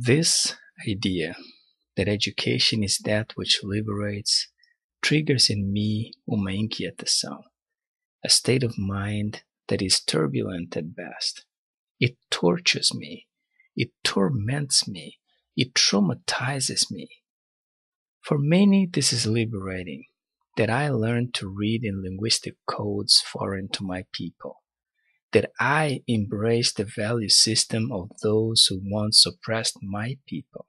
This idea that education is that which liberates triggers in me uma inquietação, a state of mind that is turbulent at best. It tortures me, it torments me, it traumatizes me. For many, this is liberating that I learned to read in linguistic codes foreign to my people, that I embrace the value system of those who once oppressed my people,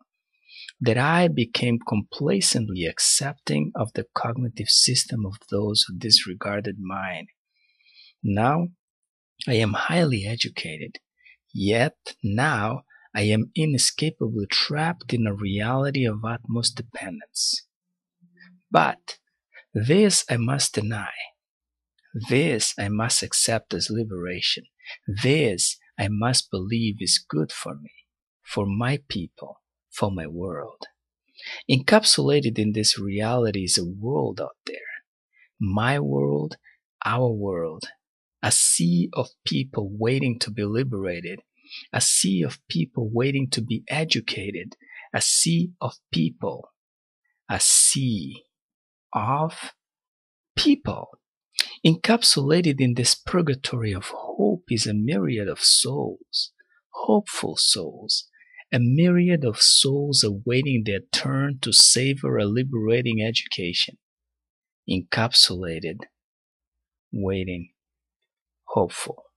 that I became complacently accepting of the cognitive system of those who disregarded mine. Now I am highly educated, yet now I am inescapably trapped in a reality of utmost dependence. But this I must deny. This I must accept as liberation. This I must believe is good for me, for my people, for my world. Encapsulated in this reality is a world out there. My world, our world, a sea of people waiting to be liberated, a sea of people waiting to be educated, a sea of people, a sea of people. Encapsulated in this purgatory of hope is a myriad of souls, hopeful souls, a myriad of souls awaiting their turn to savor a liberating education. Encapsulated, waiting, hopeful.